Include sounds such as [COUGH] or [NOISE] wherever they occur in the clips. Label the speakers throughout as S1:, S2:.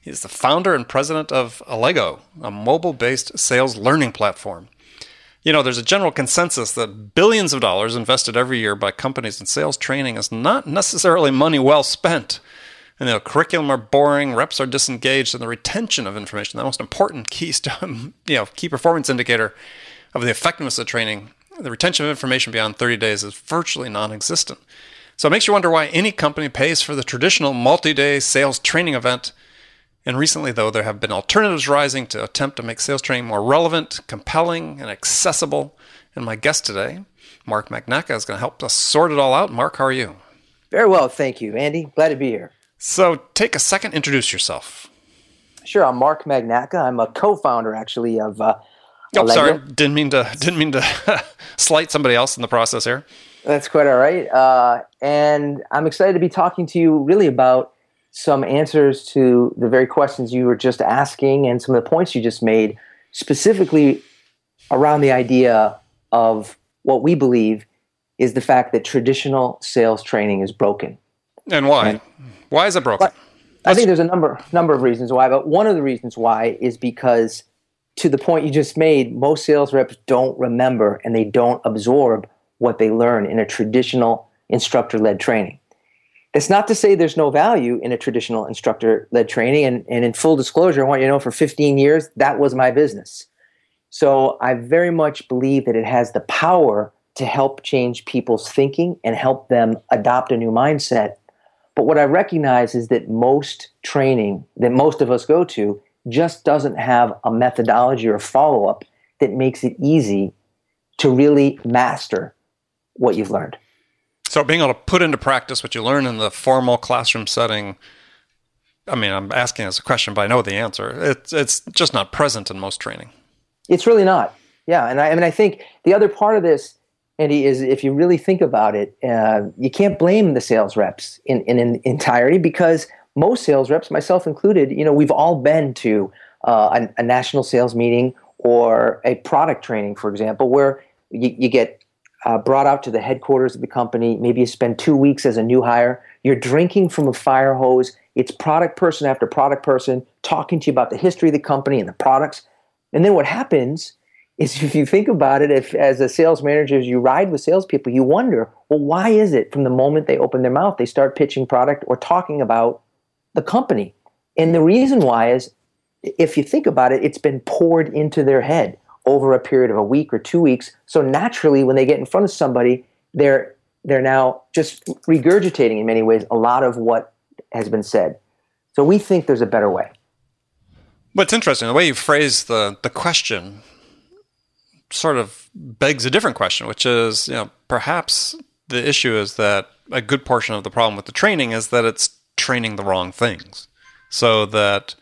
S1: He's the founder and president of Allego, a mobile based sales learning platform. You know, there's a general consensus that billions of dollars invested every year by companies in sales training is not necessarily money well spent. And the curriculum are boring, reps are disengaged, and the retention of information, the most important keystone, [LAUGHS] you know, key performance indicator of the effectiveness of training, the retention of information beyond 30 days is virtually non-existent. So it makes you wonder why any company pays for the traditional multi-day sales training event and recently, though, there have been alternatives rising to attempt to make sales training more relevant, compelling, and accessible. And my guest today, Mark Magnacca, is going to help us sort it all out. Mark, how are you?
S2: Very well, thank you, Andy. Glad to be here.
S1: So, take a second, introduce yourself.
S2: Sure, I'm Mark Magnacca. I'm a co-founder, actually, of. Uh,
S1: oh, sorry, didn't mean to didn't mean to [LAUGHS] slight somebody else in the process here.
S2: That's quite all right. Uh, and I'm excited to be talking to you, really, about some answers to the very questions you were just asking and some of the points you just made, specifically around the idea of what we believe is the fact that traditional sales training is broken.
S1: And why? And, why is it broken?
S2: I think there's a number number of reasons why, but one of the reasons why is because to the point you just made, most sales reps don't remember and they don't absorb what they learn in a traditional instructor led training. It's not to say there's no value in a traditional instructor led training. And, and in full disclosure, I want you to know for 15 years, that was my business. So I very much believe that it has the power to help change people's thinking and help them adopt a new mindset. But what I recognize is that most training that most of us go to just doesn't have a methodology or follow up that makes it easy to really master what you've learned.
S1: So being able to put into practice what you learn in the formal classroom setting, I mean, I'm asking as a question, but I know the answer. It's it's just not present in most training.
S2: It's really not. Yeah, and I, I mean, I think the other part of this, Andy, is if you really think about it, uh, you can't blame the sales reps in, in, in entirety because most sales reps, myself included, you know, we've all been to uh, a, a, national sales meeting or a product training, for example, where you, you get uh, brought out to the headquarters of the company. Maybe you spend two weeks as a new hire. You're drinking from a fire hose. It's product person after product person talking to you about the history of the company and the products. And then what happens is [LAUGHS] if you think about it, if as a sales manager, as you ride with salespeople, you wonder, well, why is it from the moment they open their mouth, they start pitching product or talking about the company? And the reason why is if you think about it, it's been poured into their head over a period of a week or two weeks. So naturally, when they get in front of somebody, they're they're now just regurgitating in many ways a lot of what has been said. So we think there's a better way.
S1: But it's interesting the way you phrase the the question sort of begs a different question, which is, you know, perhaps the issue is that a good portion of the problem with the training is that it's training the wrong things. So that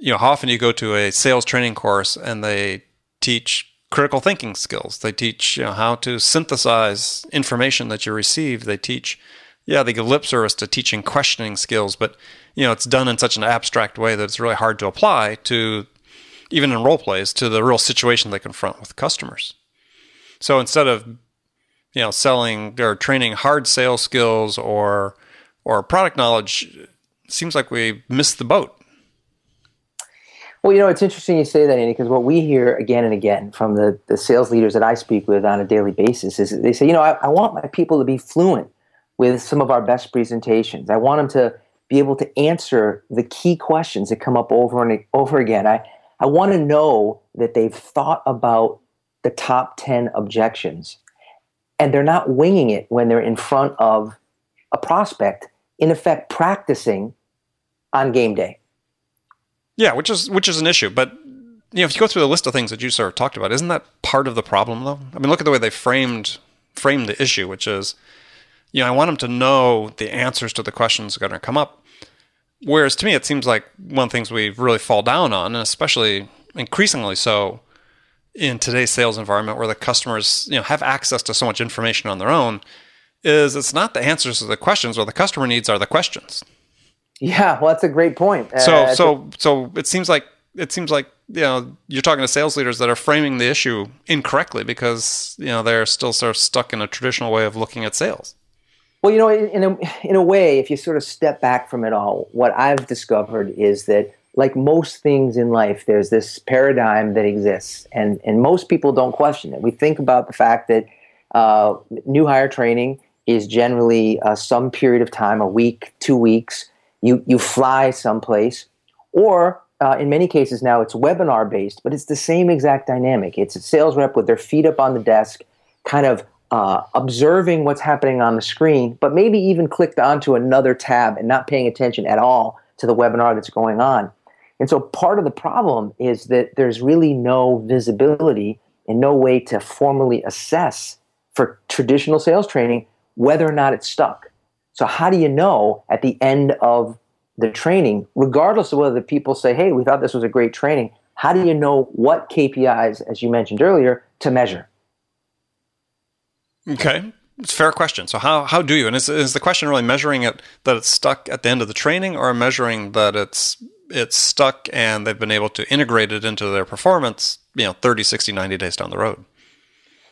S1: you know, how often you go to a sales training course and they teach critical thinking skills. They teach you know, how to synthesize information that you receive. They teach, yeah, they give lip service to teaching questioning skills, but you know, it's done in such an abstract way that it's really hard to apply to, even in role plays, to the real situation they confront with customers. So instead of, you know, selling or training hard sales skills or or product knowledge, seems like we missed the boat.
S2: Well, you know, it's interesting you say that, Andy, because what we hear again and again from the, the sales leaders that I speak with on a daily basis is they say, you know, I, I want my people to be fluent with some of our best presentations. I want them to be able to answer the key questions that come up over and over again. I, I want to know that they've thought about the top 10 objections and they're not winging it when they're in front of a prospect, in effect, practicing on game day.
S1: Yeah, which is which is an issue. But you know, if you go through the list of things that you sort of talked about, isn't that part of the problem though? I mean, look at the way they framed framed the issue, which is, you know, I want them to know the answers to the questions that are going to come up. Whereas to me, it seems like one of the things we really fall down on, and especially increasingly so in today's sales environment where the customers you know have access to so much information on their own, is it's not the answers to the questions. What the customer needs are the questions.
S2: Yeah, well, that's a great point.
S1: So, uh, so, so it seems like it seems like you know you're talking to sales leaders that are framing the issue incorrectly because you know they're still sort of stuck in a traditional way of looking at sales.
S2: Well, you know, in a, in a way, if you sort of step back from it all, what I've discovered is that, like most things in life, there's this paradigm that exists, and, and most people don't question it. We think about the fact that uh, new hire training is generally uh, some period of time, a week, two weeks. You, you fly someplace, or uh, in many cases now it's webinar based, but it's the same exact dynamic. It's a sales rep with their feet up on the desk, kind of uh, observing what's happening on the screen, but maybe even clicked onto another tab and not paying attention at all to the webinar that's going on. And so part of the problem is that there's really no visibility and no way to formally assess for traditional sales training whether or not it's stuck. So, how do you know at the end of the training, regardless of whether the people say, hey, we thought this was a great training, how do you know what KPIs, as you mentioned earlier, to measure?
S1: Okay. It's a fair question. So how, how do you? And is, is the question really measuring it that it's stuck at the end of the training or measuring that it's it's stuck and they've been able to integrate it into their performance, you know, 30, 60, 90 days down the road?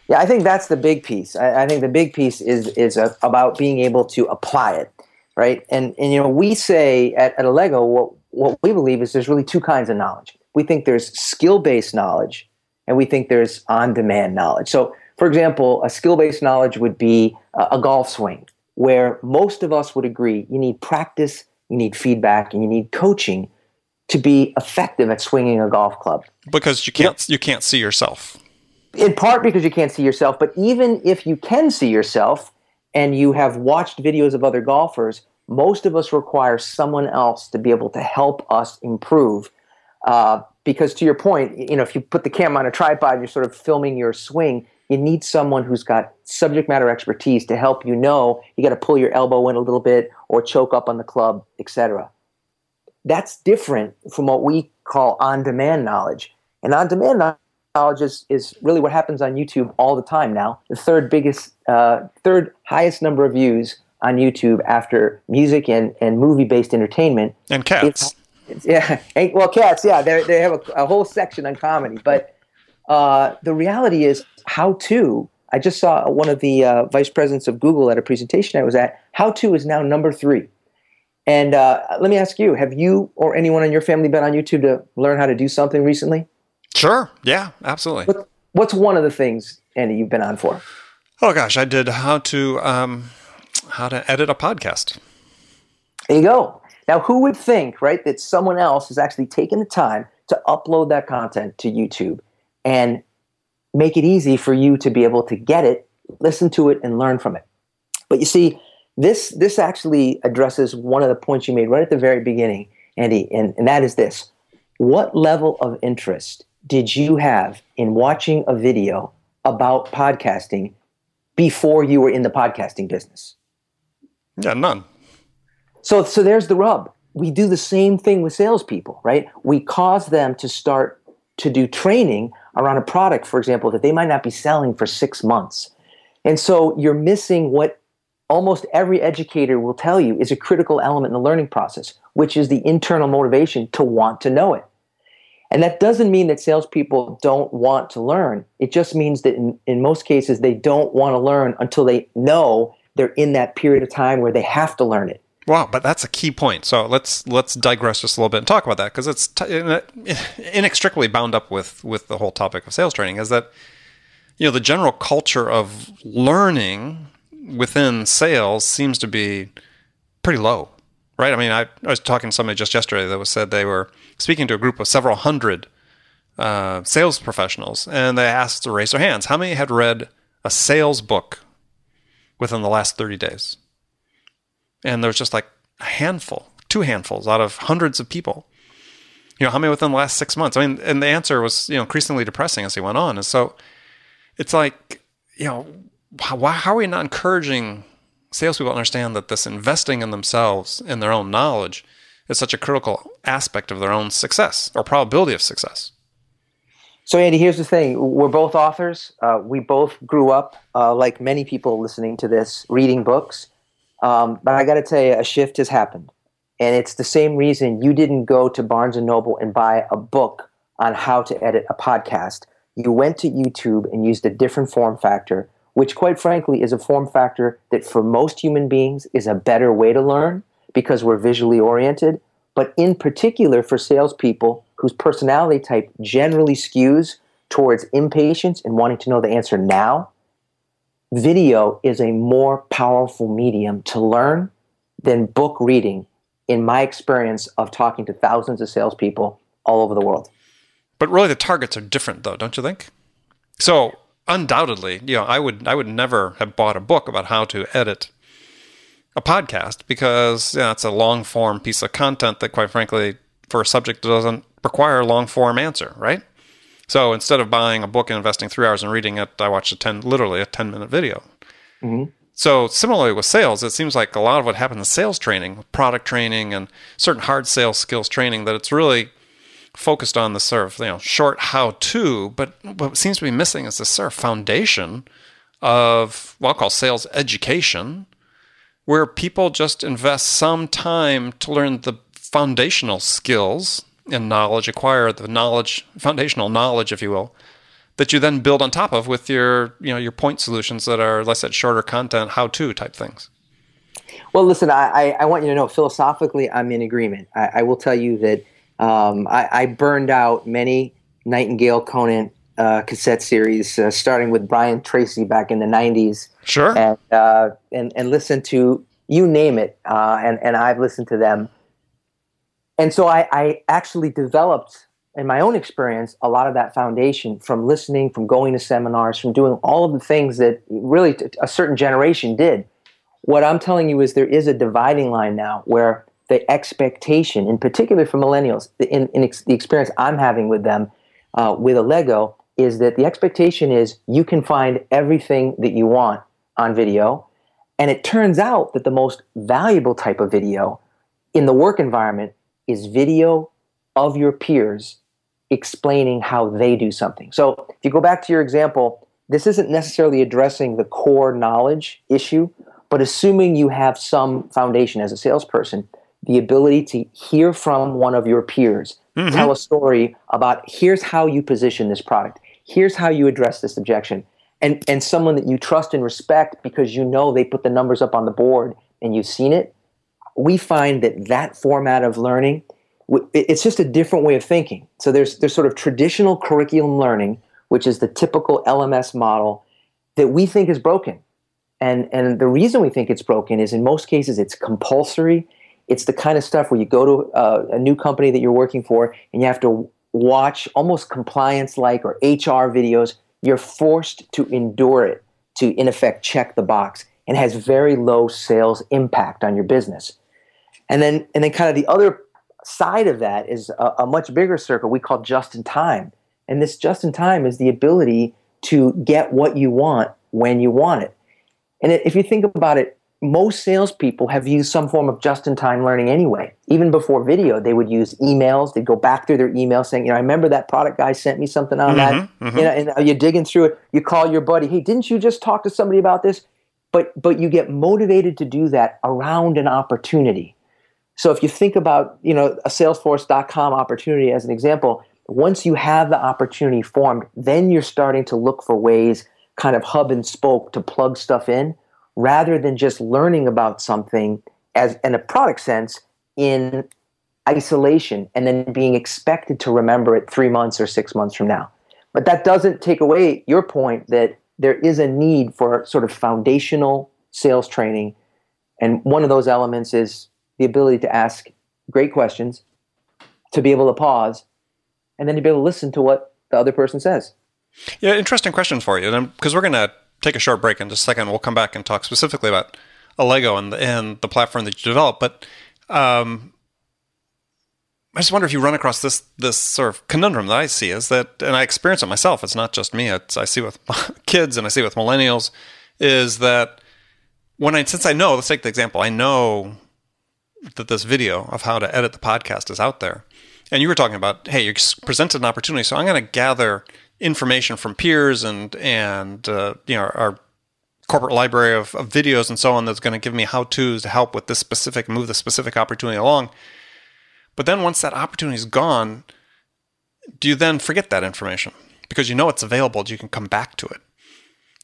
S2: Yeah, I think that's the big piece. I, I think the big piece is is a, about being able to apply it, right? And and you know, we say at, at Allego what what we believe is there's really two kinds of knowledge. We think there's skill based knowledge, and we think there's on demand knowledge. So for example, a skill based knowledge would be a golf swing, where most of us would agree you need practice, you need feedback, and you need coaching to be effective at swinging a golf club.
S1: Because you can't you can't see yourself.
S2: In part because you can't see yourself, but even if you can see yourself and you have watched videos of other golfers, most of us require someone else to be able to help us improve. Uh, because to your point, you know, if you put the camera on a tripod, and you're sort of filming your swing you need someone who's got subject matter expertise to help you know you got to pull your elbow in a little bit or choke up on the club, etc. That's different from what we call on-demand knowledge. And on-demand knowledge is, is really what happens on YouTube all the time now. The third biggest, uh, third highest number of views on YouTube after music and, and movie-based entertainment.
S1: And cats.
S2: It's, [LAUGHS] it's, yeah, well, cats. Yeah, they they have a, a whole section on comedy, but uh, the reality is how to. I just saw one of the uh, vice presidents of Google at a presentation I was at. How to is now number three. And uh, let me ask you: Have you or anyone in your family been on YouTube to learn how to do something recently?
S1: Sure. Yeah. Absolutely.
S2: What, what's one of the things, Andy, you've been on for?
S1: Oh gosh, I did how to um, how to edit a podcast.
S2: There you go. Now, who would think, right, that someone else has actually taken the time to upload that content to YouTube and make it easy for you to be able to get it, listen to it, and learn from it. But you see, this this actually addresses one of the points you made right at the very beginning, Andy, and, and that is this. What level of interest did you have in watching a video about podcasting before you were in the podcasting business?
S1: Yeah, none.
S2: So so there's the rub. We do the same thing with salespeople, right? We cause them to start to do training around a product, for example, that they might not be selling for six months. And so you're missing what almost every educator will tell you is a critical element in the learning process, which is the internal motivation to want to know it. And that doesn't mean that salespeople don't want to learn. It just means that in, in most cases, they don't want to learn until they know they're in that period of time where they have to learn it.
S1: Wow, but that's a key point. So let's let's digress just a little bit and talk about that because it's inextricably bound up with with the whole topic of sales training. Is that you know the general culture of learning within sales seems to be pretty low, right? I mean, I, I was talking to somebody just yesterday that was said they were speaking to a group of several hundred uh, sales professionals, and they asked to raise their hands. How many had read a sales book within the last thirty days? and there was just like a handful, two handfuls out of hundreds of people. You know, how many within the last six months? I mean, and the answer was, you know, increasingly depressing as he went on. And so it's like, you know, why, how are we not encouraging salespeople understand that this investing in themselves, in their own knowledge, is such a critical aspect of their own success or probability of success.
S2: So, Andy, here's the thing. We're both authors. Uh, we both grew up, uh, like many people listening to this, reading books. Um, but I got to tell you, a shift has happened. And it's the same reason you didn't go to Barnes and Noble and buy a book on how to edit a podcast. You went to YouTube and used a different form factor, which, quite frankly, is a form factor that for most human beings is a better way to learn because we're visually oriented. But in particular, for salespeople whose personality type generally skews towards impatience and wanting to know the answer now, video is a more powerful medium to learn than book reading, in my experience of talking to thousands of salespeople all over the world.
S1: But really, the targets are different, though, don't you think? So, undoubtedly, you know, I would I would never have bought a book about how to edit a podcast because yeah, it's a long form piece of content that, quite frankly, for a subject doesn't require a long form answer, right? So instead of buying a book and investing three hours and reading it, I watched a ten, literally a ten minute video. Mm-hmm. So similarly with sales, it seems like a lot of what happens in sales training, product training, and certain hard sales skills training, that it's really focused on the sort of you know short how to, but what seems to be missing is the sort of foundation of what I'll call sales education, where people just invest some time to learn the foundational skills and knowledge, acquire the knowledge, foundational knowledge, if you will, that you then build on top of with your, you know, your point solutions that are, let's say, shorter content, how-to type things.
S2: Well, listen, I, I want you to know philosophically, I'm in agreement. I, I will tell you that um, I, I, burned out many Nightingale Conant uh, cassette series, uh, starting with Brian Tracy back in the '90s.
S1: Sure.
S2: And uh, and and listen to you name it, uh, and and I've listened to them and so I, I actually developed in my own experience a lot of that foundation from listening from going to seminars from doing all of the things that really a certain generation did what i'm telling you is there is a dividing line now where the expectation in particular for millennials in, in ex- the experience i'm having with them uh, with Allego, is that the expectation is you can find everything that you want on video and it turns out that the most valuable type of video in the work environment is video of your peers explaining how they do something. So if you go back to your example, this isn't necessarily addressing the core knowledge issue, but assuming you have some foundation as a salesperson, the ability to hear from one of your peers, mm-hmm. tell a story about here's how you position this product, here's how you address this objection, and, and someone that you trust and respect because you know they put the numbers up on the board and you've seen it, we find that that format of learning it's just a different way of thinking. So there's there's sort of traditional curriculum learning which is the typical lms model that we think is broken. And and the reason we think it's broken is in most cases it's compulsory it's the kind of stuff where you go to a, a new company that you're working for and you have to watch almost compliance like or hr videos you're forced to endure it to in effect check the box and has very low sales impact on your business and then and then kind of the other side of that is a, a much bigger circle we call just in time. And this just in time is the ability to get what you want when you want it. And if you think about it, most salespeople have used some form of just-in-time learning anyway. Even before video, they would use emails. They'd go back through their emails saying, "You know, I remember that product guy sent me something on mm-hmm, that." Mm-hmm. You know, and you're digging through it. You call your buddy, "Hey, didn't you just talk to somebody about this?" But but you get motivated to do that around an opportunity. So if you think about, you know, a salesforce.com opportunity as an example, once you have the opportunity formed, then you're starting to look for ways kind of hub and spoke to plug stuff in rather than just learning about something as in a product sense in isolation and then being expected to remember it 3 months or 6 months from now. But that doesn't take away your point that there is a need for sort of foundational sales training and one of those elements is the ability to ask great questions, to be able to pause, and then to be able to listen to what the other person says.
S1: Yeah, interesting question for you. Because we're going to take a short break in just a second. We'll come back and talk specifically about Allego and the, and the platform that you developed. But um, I just wonder if you run across this this sort of conundrum that I see is that, and I experience it myself. It's not just me. It's I see with [LAUGHS] kids and I see with millennials, is that when I since I know, let's take the example. I know that this video of how to edit the podcast is out there. And you were talking about, hey, you presented an opportunity, so I'm going to gather information from peers and and uh, you know our corporate library of, of videos and so on that's going to give me how tos to help with this specific move the specific opportunity along. But then once that opportunity is gone, do you then forget that information because you know it's available? You can come back to it.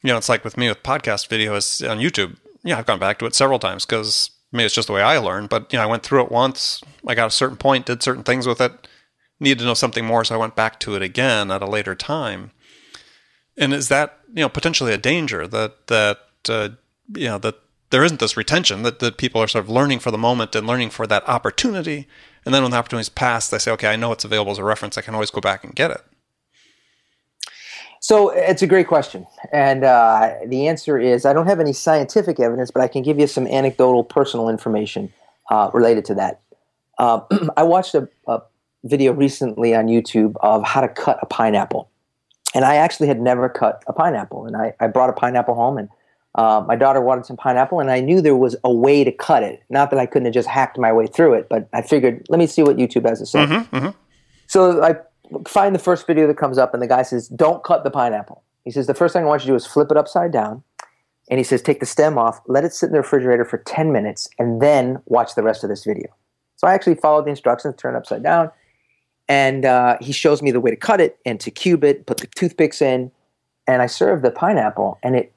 S1: You know, it's like with me with podcast videos on YouTube. Yeah, I've gone back to it several times because I mean, it's just the way I learn. But you know, I went through it once. I got a certain point, did certain things with it, needed to know something more, so I went back to it again at a later time. And is that you know potentially a danger that that uh, you know that there isn't this retention that, that people are sort of learning for the moment and learning for that opportunity, and then when the opportunity's passed, they say, okay, I know it's available as a reference. I can always go back and get it.
S2: So it's a great question, and uh, the answer is I don't have any scientific evidence, but I can give you some anecdotal, personal information uh, related to that. Uh, [CLEARS THROAT] I watched a, a, video recently on YouTube of how to cut a pineapple, and I actually had never cut a pineapple, and I, I brought a pineapple home, and uh, my daughter wanted some pineapple, and I knew there was a way to cut it. Not that I couldn't have just hacked my way through it, but I figured let me see what YouTube has to say. Mm-hmm, mm-hmm. So I find the first video that comes up, and the guy says, "Don't cut the pineapple." He says, "The first thing I want you to do is flip it upside down." And he says, take the stem off, let it sit in the refrigerator for 10 minutes, and then watch the rest of this video. So I actually followed the instructions, turn it upside down, and uh, he shows me the way to cut it and to cube it, put the toothpicks in, and I serve the pineapple. And it,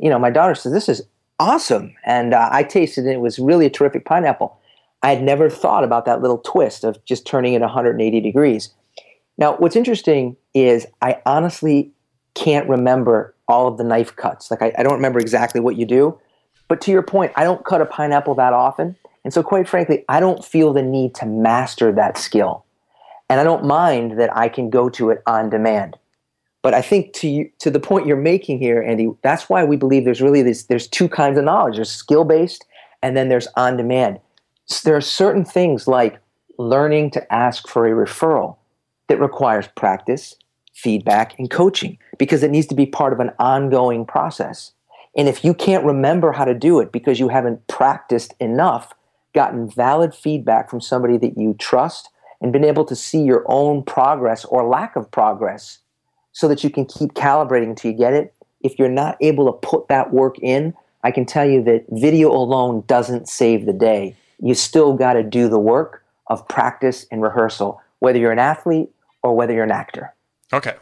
S2: you know, my daughter says, This is awesome. And uh, I tasted it, it was really a terrific pineapple. I had never thought about that little twist of just turning it 180 degrees. Now, what's interesting is I honestly can't remember all of the knife cuts. Like, I, I, don't remember exactly what you do. But to your point, I don't cut a pineapple that often. And so, quite frankly, I don't feel the need to master that skill. And I don't mind that I can go to it on demand. But I think to you, to the point you're making here, Andy, that's why we believe there's really this, there's two kinds of knowledge. There's skill based, and then there's on demand. So there are certain things like learning to ask for a referral that requires practice, feedback, and coaching because it needs to be part of an ongoing process. And if you can't remember how to do it because you haven't practiced enough, gotten valid feedback from somebody that you trust, and been able to see your own progress or lack of progress so that you can keep calibrating until you get it, if you're not able to put that work in, I can tell you that video alone doesn't save the day. You still got to do the work of practice and rehearsal, whether you're an athlete or whether you're an actor.
S1: Okay.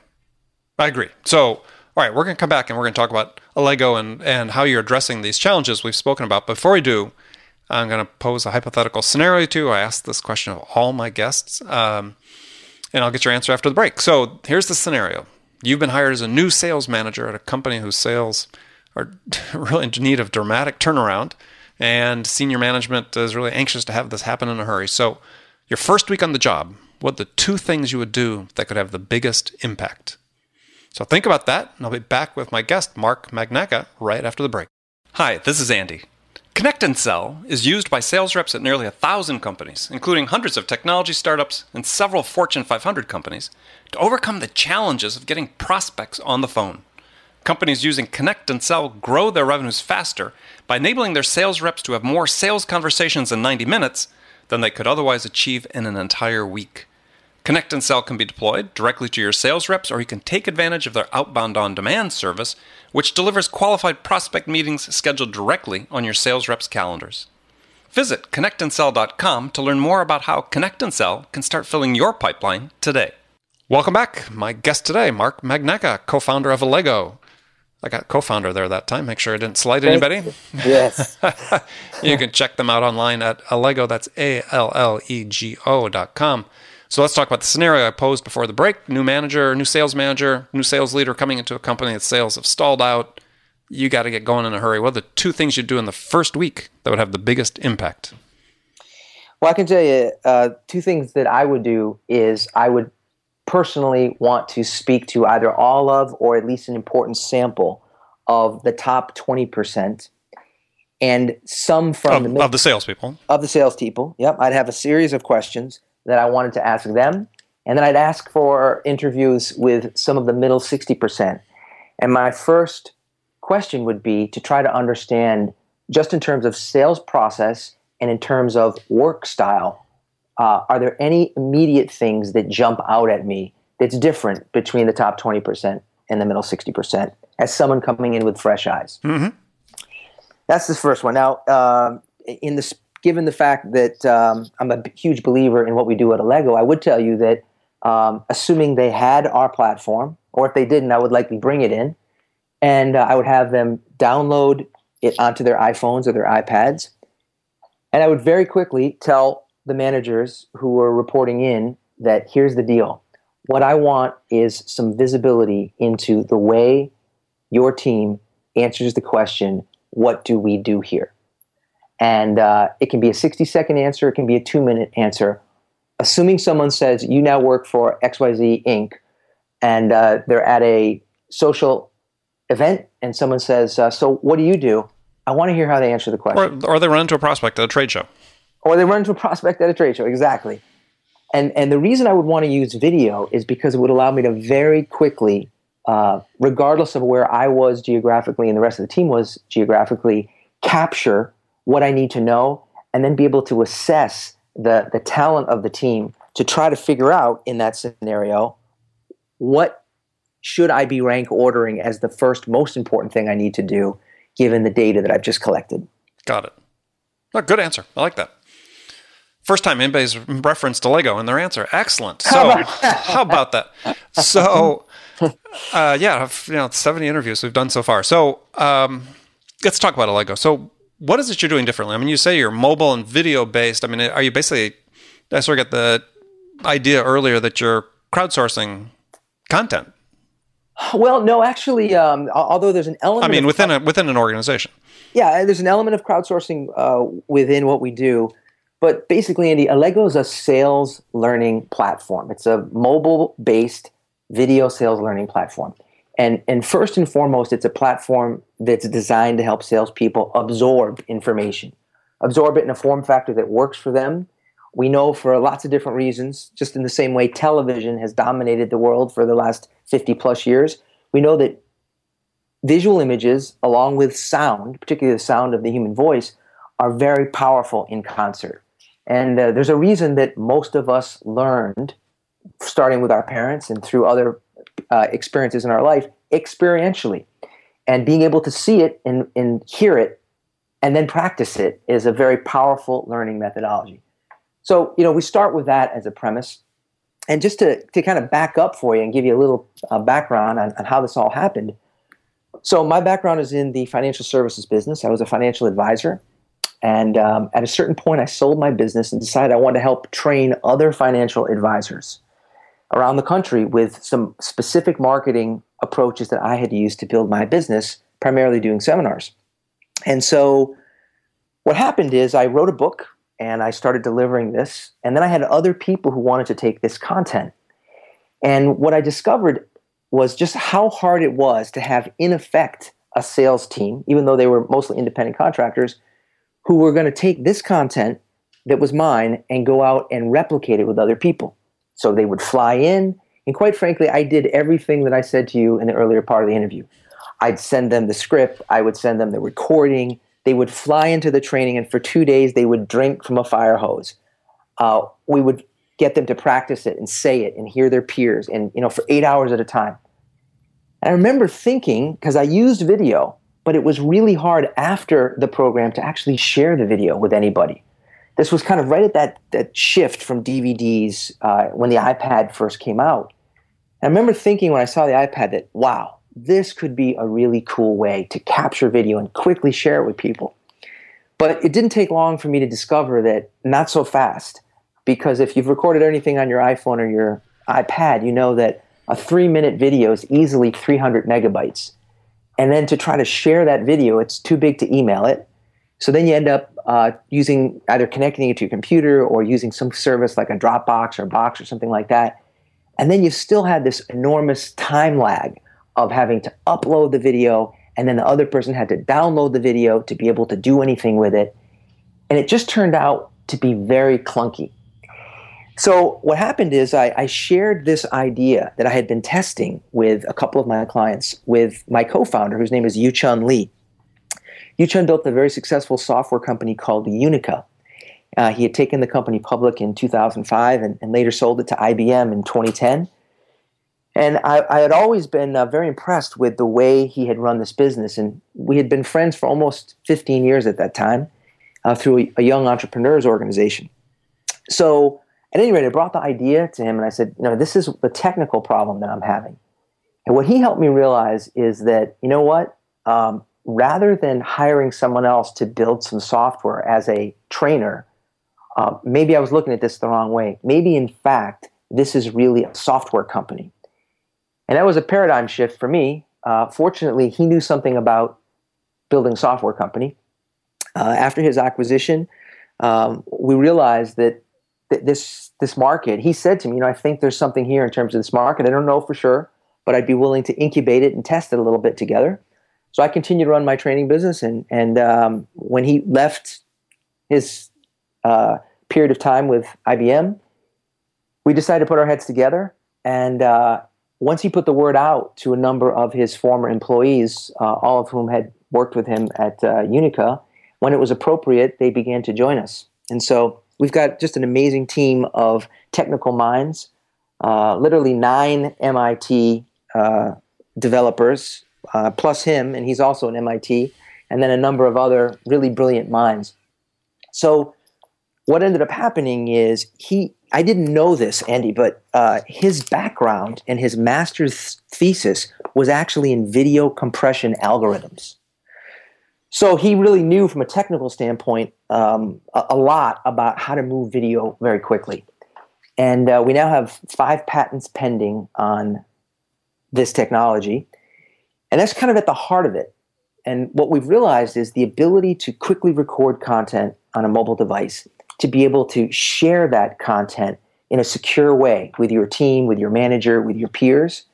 S1: I agree. So, all right, we're going to come back and we're going to talk about Allego and, and how you're addressing these challenges we've spoken about. Before we do, I'm going to pose a hypothetical scenario to. I ask this question of all my guests, um, and I'll get your answer after the break. So, here's the scenario You've been hired as a new sales manager at a company whose sales are [LAUGHS] really in need of dramatic turnaround, and senior management is really anxious to have this happen in a hurry. So, your first week on the job, what the two things you would do that could have the biggest impact? So think about that, and I'll be back with my guest, Mark Magnacca, right after the break. Hi, this is Andy. Connect and Sell is used by sales reps at nearly a thousand companies, including hundreds of technology startups and several Fortune 500 companies, to overcome the challenges of getting prospects on the phone. Companies using Connect and Sell grow their revenues faster by enabling their sales reps to have more sales conversations in 90 minutes than they could otherwise achieve in an entire week. Connect and Sell can be deployed directly to your sales reps, or you can take advantage of their outbound on demand service, which delivers qualified prospect meetings scheduled directly on your sales reps' calendars. Visit connectandsell.com to learn more about how Connect and Sell can start filling your pipeline today. Welcome back. My guest today, Mark Magnacca, co founder of Allego. I got co-founder there that time. Make sure I didn't slight anybody.
S2: Yes. [LAUGHS]
S1: you can check them out online at Allego. That's A L L E G O dot com. So let's talk about the scenario I posed before the break. New manager, new sales manager, new sales leader coming into a company that sales have stalled out. You got to get going in a hurry. What are the two things you'd do in the first week that would have the biggest impact?
S2: Well, I can tell you uh, two things that I would do is I would personally want to speak to either all of or at least an important sample of the top 20% and some from
S1: of,
S2: the
S1: of the salespeople.
S2: Of the salespeople. Yep. I'd have a series of questions that I wanted to ask them. And then I'd ask for interviews with some of the middle 60%. And my first question would be to try to understand, just in terms of sales process and in terms of work style, uh, are there any immediate things that jump out at me that's different between the top 20% and the middle 60% as someone coming in with fresh eyes?
S1: Mm-hmm.
S2: That's the first one. Now, um, in the given the fact that um, I'm a huge believer in what we do at Allego, I would tell you that um, assuming they had our platform, or if they didn't, I would likely bring it in, and uh, I would have them download it onto their iPhones or their iPads, and I would very quickly tell the managers who were reporting in that here's the deal. What I want is some visibility into the way your team answers the question, what do we do here? And uh, it can be a 60 second answer, it can be a two minute answer. Assuming someone says, you now work for XYZ Inc., and uh, they're at a social event, and someone says, uh, so what do you do? I want to hear how they answer the question.
S1: Or, or they run into a prospect at a trade show.
S2: Or they run into a prospect at a trade show, exactly. And, and the reason I would want to use video is because it would allow me to very quickly, uh, regardless of where I was geographically and the rest of the team was geographically, capture what I need to know, and then be able to assess the, the talent of the team to try to figure out in that scenario what should I be rank ordering as the first most important thing I need to do given the data that I've just collected.
S1: Got it. Oh, good answer. I like that. First time anybody's referenced Allego in their answer. Excellent. So, [LAUGHS] how about that? So, uh, yeah, you know, 70 interviews we've done so far. So, um, let's talk about Allego. So, what is it you're doing differently? I mean, you say you're mobile and video based. I mean, are you basically? I sort of get the idea earlier that you're crowdsourcing content.
S2: Well, no, actually, um, although there's an element.
S1: I mean, within a within an organization.
S2: Yeah, there's an element of crowdsourcing uh, within what we do, but basically, Andy, Allego is a sales learning platform. It's a mobile-based video sales learning platform. And, and first and foremost, it's a platform that's designed to help salespeople absorb information, absorb it in a form factor that works for them. We know for lots of different reasons, just in the same way television has dominated the world for the last 50 plus years, we know that visual images, along with sound, particularly the sound of the human voice, are very powerful in concert. And uh, there's a reason that most of us learned, starting with our parents and through other uh, experiences in our life experientially. And being able to see it and, and hear it and then practice it is a very powerful learning methodology. So, you know, we start with that as a premise. And just to, to kind of back up for you and give you a little uh, background on, on how this all happened. So, my background is in the financial services business. I was a financial advisor. And um, at a certain point, I sold my business and decided I wanted to help train other financial advisors around the country with some specific marketing approaches that I had used to build my business, primarily doing seminars. And so what happened is I wrote a book and I started delivering this. And then I had other people who wanted to take this content. And what I discovered was just how hard it was to have, in effect, a sales team, even though they were mostly independent contractors, who were going to take this content that was mine and go out and replicate it with other people. So they would fly in. And quite frankly, I did everything that I said to you in the earlier part of the interview. I'd send them the script, I would send them the recording. They would fly into the training, and for two days, they would drink from a fire hose. Uh, we would get them to practice it and say it and hear their peers, and you know, for eight hours at a time. And I remember thinking, because I used video, but it was really hard after the program to actually share the video with anybody this was kind of right at that, that shift from DVDs uh, when the iPad first came out. And I remember thinking when I saw the iPad that, wow, this could be a really cool way to capture video and quickly share it with people. But it didn't take long for me to discover that not so fast, because if you've recorded anything on your iPhone or your iPad, you know that a three minute video is easily 300 megabytes. And then to try to share that video, it's too big to email it. So then you end up uh, using either connecting it to your computer or using some service like a Dropbox or Box or something like that. And then you still had this enormous time lag of having to upload the video, and then the other person had to download the video to be able to do anything with it. And it just turned out to be very clunky. So, what happened is I, I shared this idea that I had been testing with a couple of my clients with my co founder, whose name is Yu Chun Lee. Yu Chun built a very successful software company called Unica. Uh, he had taken the company public in 2005 and, and, later sold it to IBM in 2010. And I, I had always been uh, very impressed with the way he had run this business. And we had been friends for almost 15 years at that time uh, through a, a, young entrepreneurs organization. So, at any rate, I brought the idea to him and I said, you know, this is the technical problem that I'm having. And what he helped me realize is that, you know what? Um, rather than hiring someone else to build some software as a trainer, uh, maybe I was looking at this the wrong way. Maybe, in fact, this is really a software company. And that was a paradigm shift for me. Uh, fortunately, he knew something about building software company. Uh, after his acquisition, um, we realized that th- this this market. He said to me, "You know, I think there's something here in terms of this market. I don't know for sure, but I'd be willing to incubate it and test it a little bit together." So I continued to run my training business, and and um, when he left his uh, period of time with IBM, we decided to put our heads together and uh, once he put the word out to a number of his former employees, uh, all of whom had worked with him at uh, Unica, when it was appropriate, they began to join us. And so we've got just an amazing team of technical minds, uh, literally nine MIT uh, developers, uh, plus him, and he's also an MIT, and then a number of other really brilliant minds. So what ended up happening is he I didn't know this, Andy, but uh, his background and his master's thesis was actually in video compression algorithms. So he really knew, from a technical standpoint, um, a, a, lot about how to move video very quickly. And uh, we now have five patents pending on this technology. And that's kind of at the heart of it. And what we've realized is the ability to quickly record content on a mobile device to be able to share that content in a secure way with your team, with your manager, with your peers.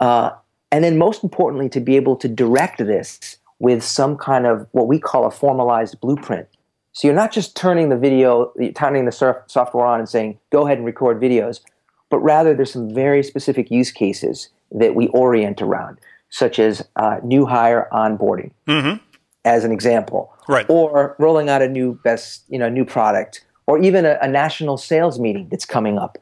S2: Uh, and then, most importantly, to be able to direct this with some kind of what we call a formalized blueprint. So you're not just turning the video, turning the software on and saying, go ahead and record videos, but rather there's some very specific use cases that we orient around, such as uh, new hire onboarding. Mm-hmm as an example,
S1: right?
S2: Or rolling out a new best, you know, new product, or even a, a national sales meeting that's coming up,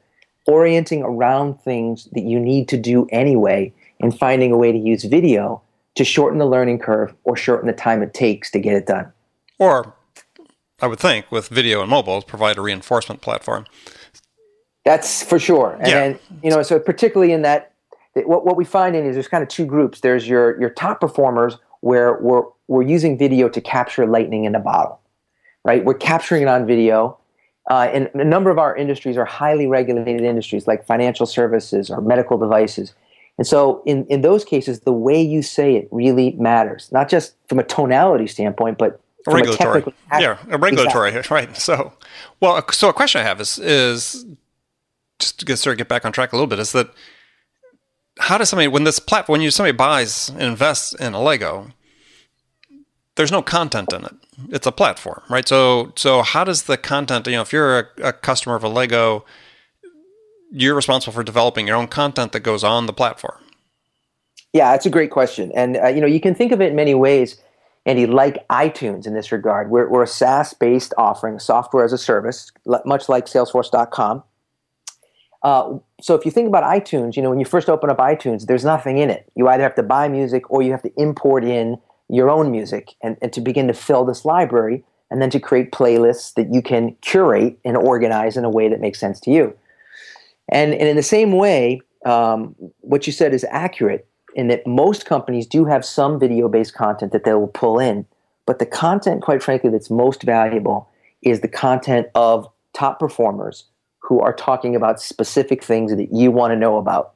S2: orienting around things that you need to do anyway, and finding a way to use video to shorten the learning curve or shorten the time it takes to get it done.
S1: Or, I would think, with video and mobile, provide a reinforcement platform.
S2: That's for sure. And
S1: yeah.
S2: then, you know, so particularly in that, what, what we find in is there's kind of two groups. There's your your top performers where we're we're using video to capture lightning in a bottle, right? We're capturing it on video. Uh, and a number of our industries are highly regulated industries like financial services or medical devices. And so, in, in those cases, the way you say it really matters, not just from a tonality standpoint, but from
S1: regulatory. Yeah, a regulatory, exactly. right? So, well, so a question I have is is just to get, sort of get back on track a little bit is that how does somebody when this platform when somebody buys and invests in Allego, there's no content in it. It's a platform, right? So so how does the content, you know, if you're a, a customer of Allego, you're responsible for developing your own content that goes on the platform.
S2: Yeah, that's a great question, and uh, you know you can think of it in many ways. Andy, like iTunes in this regard, we're, we're a SaaS-based offering, software as a service, much like Salesforce.com. Uh, so if you think about iTunes, you know when you first open up iTunes, there's nothing in it. You either have to buy music or you have to import in your own music and, and to begin to fill this library and then to create playlists that you can curate and organize in a way that makes sense to you. And, and in the same way, um, what you said is accurate in that most companies do have some video based content that they will pull in. But the content, quite frankly, that's most valuable is the content of top performers who are talking about specific things that you want to know about.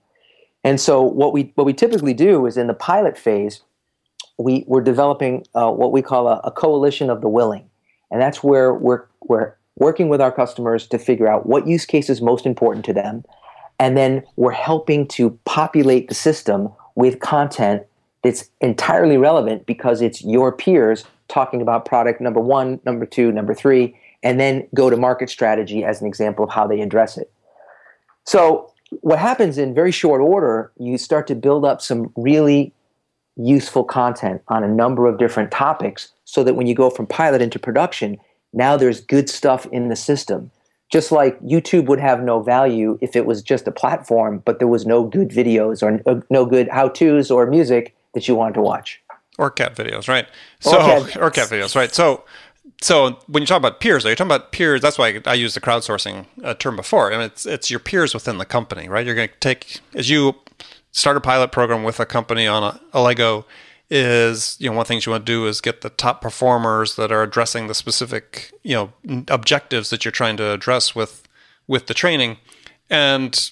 S2: And so, what we, what we typically do is in the pilot phase, we, we're developing uh, what we call a, a, coalition of the willing. And that's where we're, we're working with our customers to figure out what use case is most important to them. And then we're helping to populate the system with content that's entirely relevant because it's your peers talking about product number one, number two, number three, and then go to market strategy as an example of how they address it. So, what happens in very short order, you start to build up some really useful content on a number of different topics so that when you go from pilot into production, now there's good stuff in the system. Just like YouTube would have no value if it was just a platform, but there was no good videos or uh, no good how to's or music that you wanted to watch.
S1: Or cat videos, right? So, or cat, or cat videos, right? So, so when you talk about peers, are you talking about peers? That's why I, used the crowdsourcing uh, term before. I mean, it's it's your peers within the company, right? You're going to take as you start a pilot program with a company on a, Allego is you know one thing you want to do is get the top performers that are addressing the specific you know objectives that you're trying to address with with the training and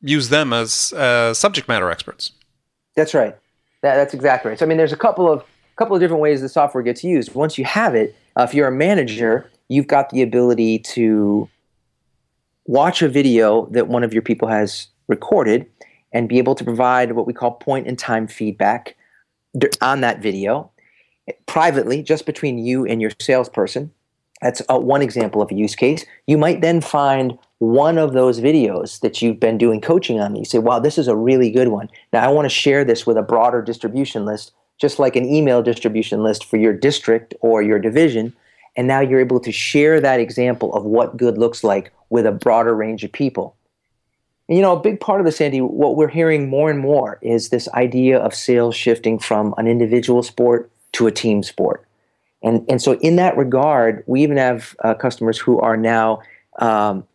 S1: use them as uh, subject matter experts
S2: that's right that, that's exactly right so i mean there's a couple of couple of different ways the software gets used once you have it uh, if you're a manager you've got the ability to watch a video that one of your people has recorded and be able to provide what we call point in time feedback on that video privately, just between you and your salesperson. That's a, one example of a use case. You might then find one of those videos that you've been doing coaching on. You say, wow, this is a really good one. Now I want to share this with a broader distribution list, just like an email distribution list for your district or your division. And now you're able to share that example of what good looks like with a broader range of people. And, you know, a big part of this, Andy, what we're hearing more and more is this idea of sales shifting from an individual sport to a team sport. And, and so, in that regard, we even have uh, customers who are now um,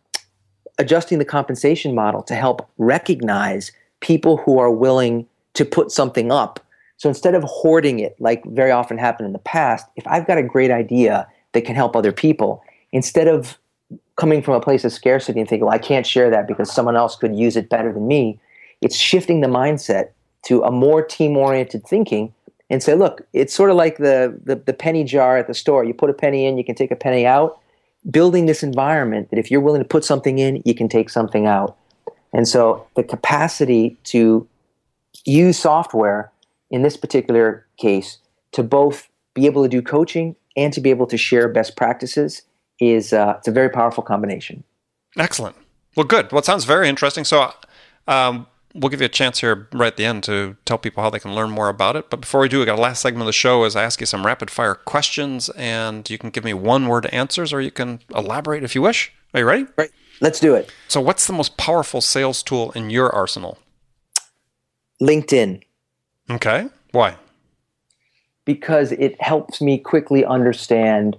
S2: adjusting the compensation model to help recognize people who are willing to put something up. So instead of hoarding it, like very often happened in the past, if I've got a great idea that can help other people, instead of coming from a place of scarcity and thinking, well, I can't share that because someone else could use it better than me. It's shifting the mindset to a more team oriented thinking and say, look, it's sort of like the, the, the penny jar at the store. You put a penny in, you can take a penny out. Building this environment that if you're willing to put something in, you can take something out. And so the capacity to use software in this particular case to both be able to do coaching and to be able to share best practices is uh, it's a very powerful combination.
S1: Excellent. Well, good. Well, it sounds very interesting. So, um, we'll give you a chance here right at the end to tell people how they can learn more about it. But before we do, we got a last segment of the show is I ask you some rapid fire questions, and you can give me one word answers, or you can elaborate if you wish. Are you ready?
S2: Right. Let's do it.
S1: So, what's the most powerful sales tool in your arsenal?
S2: LinkedIn.
S1: Okay. Why?
S2: Because it helps me quickly understand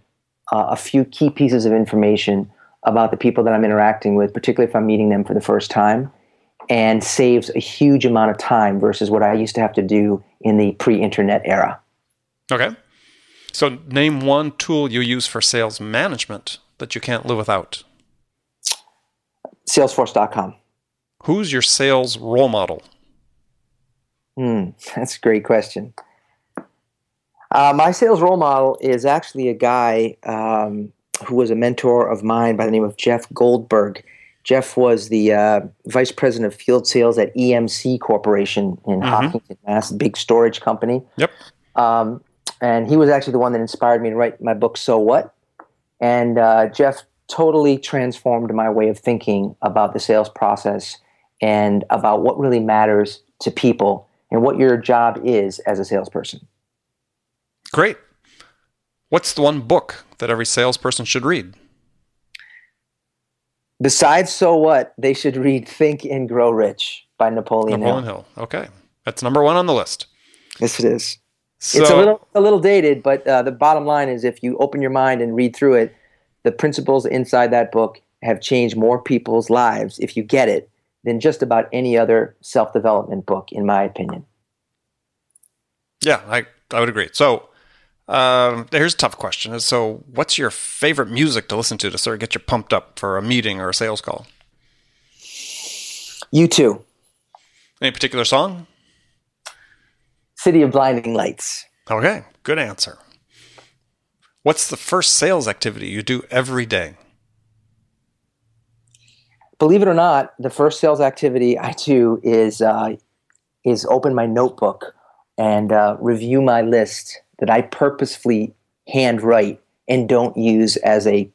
S2: uh, a few key pieces of information about the people that I'm interacting with, particularly if I'm meeting them for the first time, and saves a huge amount of time versus what I used to have to do in the pre internet era.
S1: Okay. So, name one tool you use for sales management that you can't live without.
S2: Salesforce.com.
S1: Who's your sales role model?
S2: Hmm, [LAUGHS] that's a great question. Uh, my sales role model is actually a guy um, who was a mentor of mine by the name of Jeff Goldberg. Jeff was the uh, vice president of field sales at EMC Corporation in mm-hmm. Hopkinton, Mass, big storage company.
S1: Yep.
S2: Um, and he was actually the one that inspired me to write my book, So What? And uh, Jeff totally transformed my way of thinking about the sales process and about what really matters to people and what your job is as a salesperson.
S1: Great. What's the one book that every salesperson should read?
S2: Besides So What, they should read Think and Grow Rich by Napoleon,
S1: Napoleon Hill. Hill. Okay. That's number one on the list.
S2: Yes, it is. So, it's a little a little dated, but uh, the bottom line is if you open your mind and read through it, the principles inside that book have changed more people's lives if you get it than just about any other self development book, in my opinion.
S1: Yeah, I, I would agree. So um, here's a tough question. So, what's your favorite music to listen to to sort of get you pumped up for a meeting or a sales call?
S2: U2.
S1: Any particular song?
S2: City of Blinding Lights.
S1: Okay, good answer. What's the first sales activity you do every day?
S2: Believe it or not, the first sales activity I do is uh, is open my notebook and uh, review my list that I purposefully handwrite and don't use as a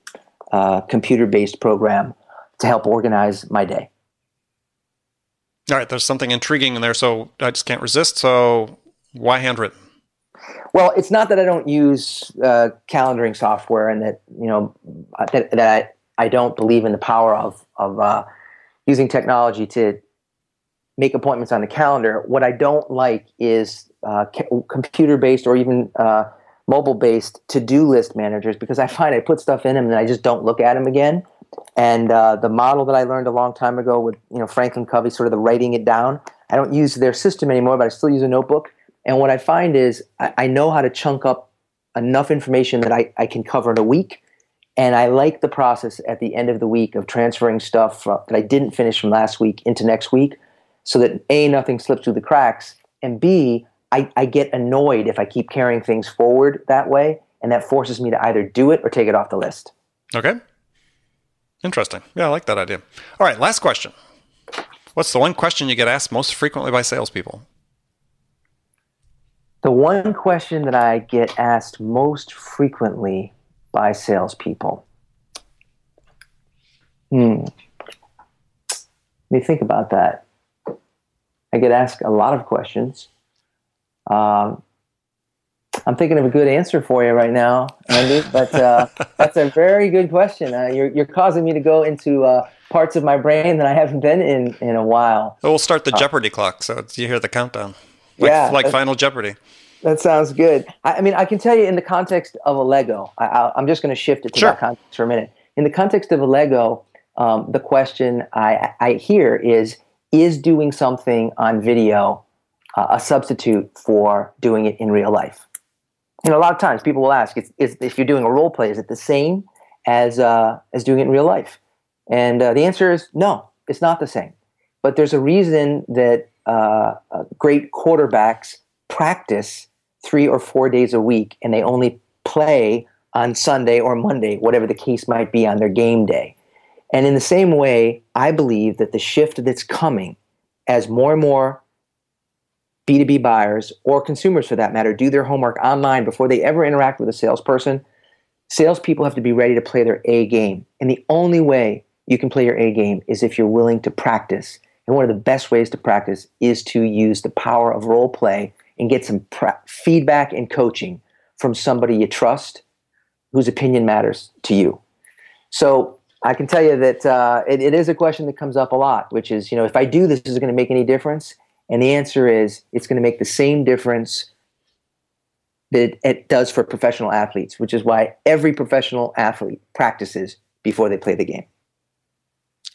S2: uh, computer based program to help organize my day.
S1: All right, there's something intriguing in there, so I just can't resist. So, why handwritten?
S2: Well, it's not that I don't use uh, calendaring software and that you know that, that I, don't believe in the power of of uh, using technology to make appointments on the calendar. What I don't like is uh, computer based or even uh, mobile based to do list managers because I find I put stuff in them and I just don't look at them again. And uh, the model that I learned a long time ago with you know Franklin Covey, sort of the writing it down. I don't use their system anymore, but I still use a notebook. And what I find is I, I know how to chunk up enough information that I, I can cover in a week. And I like the process at the end of the week of transferring stuff from, that I didn't finish from last week into next week so that A, nothing slips through the cracks, and B, I, I get annoyed if I keep carrying things forward that way. And that forces me to either do it or take it off the list.
S1: Okay. Interesting. Yeah, I like that idea. All right, last question. What's the one question you get asked most frequently by salespeople?
S2: The one question that I get asked most frequently by salespeople. Hmm. Let me think about that. I get asked a lot of questions. Um, I'm thinking of a good answer for you right now, Andy. But uh, [LAUGHS] that's a very good question. Uh, you're, you're causing me to go into uh, parts of my brain that I haven't been in in a while.
S1: we'll start the uh, Jeopardy clock, so you hear the countdown. Like, yeah, like Final Jeopardy.
S2: That sounds good. I, I, mean, I can tell you in the context of Allego, I, am just going to shift it to sure. that context for a minute. In the context of Allego, um, the question I, I hear is Is doing something on video uh, a substitute for doing it in real life? You know, a lot of times people will ask, is, is, if you're doing a role play, is it the same as, uh, as doing it in real life? And uh, the answer is no, it's not the same. But there's a reason that uh, uh, great quarterbacks practice three or four days a week and they only play on Sunday or Monday, whatever the case might be on their game day. And in the same way, I believe that the shift that's coming as more and more B2B buyers or consumers for that matter do their homework online before they ever interact with a salesperson, salespeople have to be ready to play their A game. And the only way you can play your A game is if you're willing to practice. And one of the best ways to practice is to use the power of role play and get some feedback and coaching from somebody you trust whose opinion matters to you. So I can tell you that uh, it, it is a question that comes up a lot, which is, you know, if I do this, is it going to make any difference? And the answer is, it's going to make the same difference that it does for professional athletes, which is why every professional athlete practices before they play the game.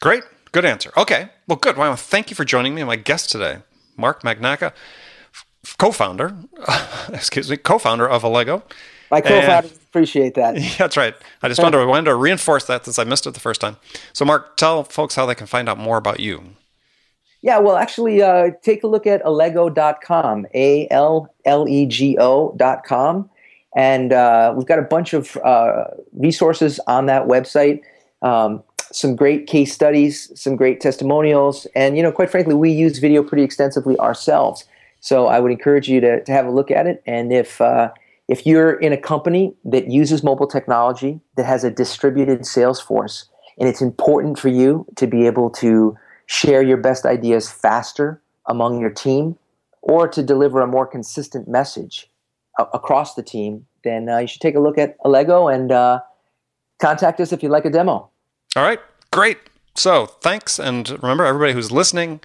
S1: Great. Good answer. Okay. Well, good. Well, thank you for joining me. My guest today, Mark Magnacca co-founder, [LAUGHS] excuse me, co-founder of Allego.
S2: My co-founders appreciate that.
S1: Yeah, [LAUGHS] that's right. I just wanted to, wanted to reinforce that since I missed it the first time. So, Mark, tell folks how they can find out more about you.
S2: Yeah, well, actually, uh, take a look at allego.com, A L L E G O.com. And uh, we've got a bunch of uh, resources on that website. Um, some great case studies, some great testimonials, and you know, quite frankly, we use video pretty extensively ourselves. So I would encourage you to, to have a look at it. And if uh, if you're in a company that uses mobile technology that has a distributed sales force, and it's important for you to be able to share your best ideas faster among your team, or to deliver a more consistent message a- across the team, then uh, you should take a look at Allego and uh, contact us if you'd like a demo.
S1: All right, great. So thanks, and remember, everybody who's listening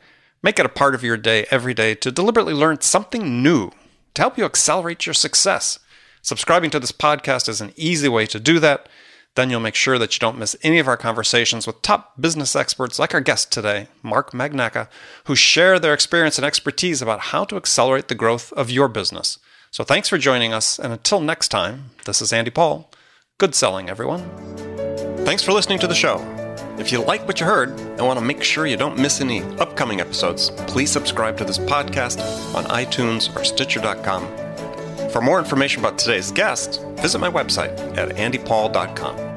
S1: Make it a part of your day every day to deliberately learn something new to help you accelerate your success. Subscribing to this podcast is an easy way to do that. Then you'll make sure that you don't miss any of our conversations with top business experts like our guest today, Mark Magnacca, who share their experience and expertise about how to accelerate the growth of your business. So thanks for joining us, and until next time, this is Andy Paul. Good selling, everyone. Thanks for listening to the show. If you like what you heard and want to make sure you don't miss any upcoming episodes, please subscribe to this podcast on iTunes or Stitcher.com. For more information about today's guest, visit my website at andypaul.com.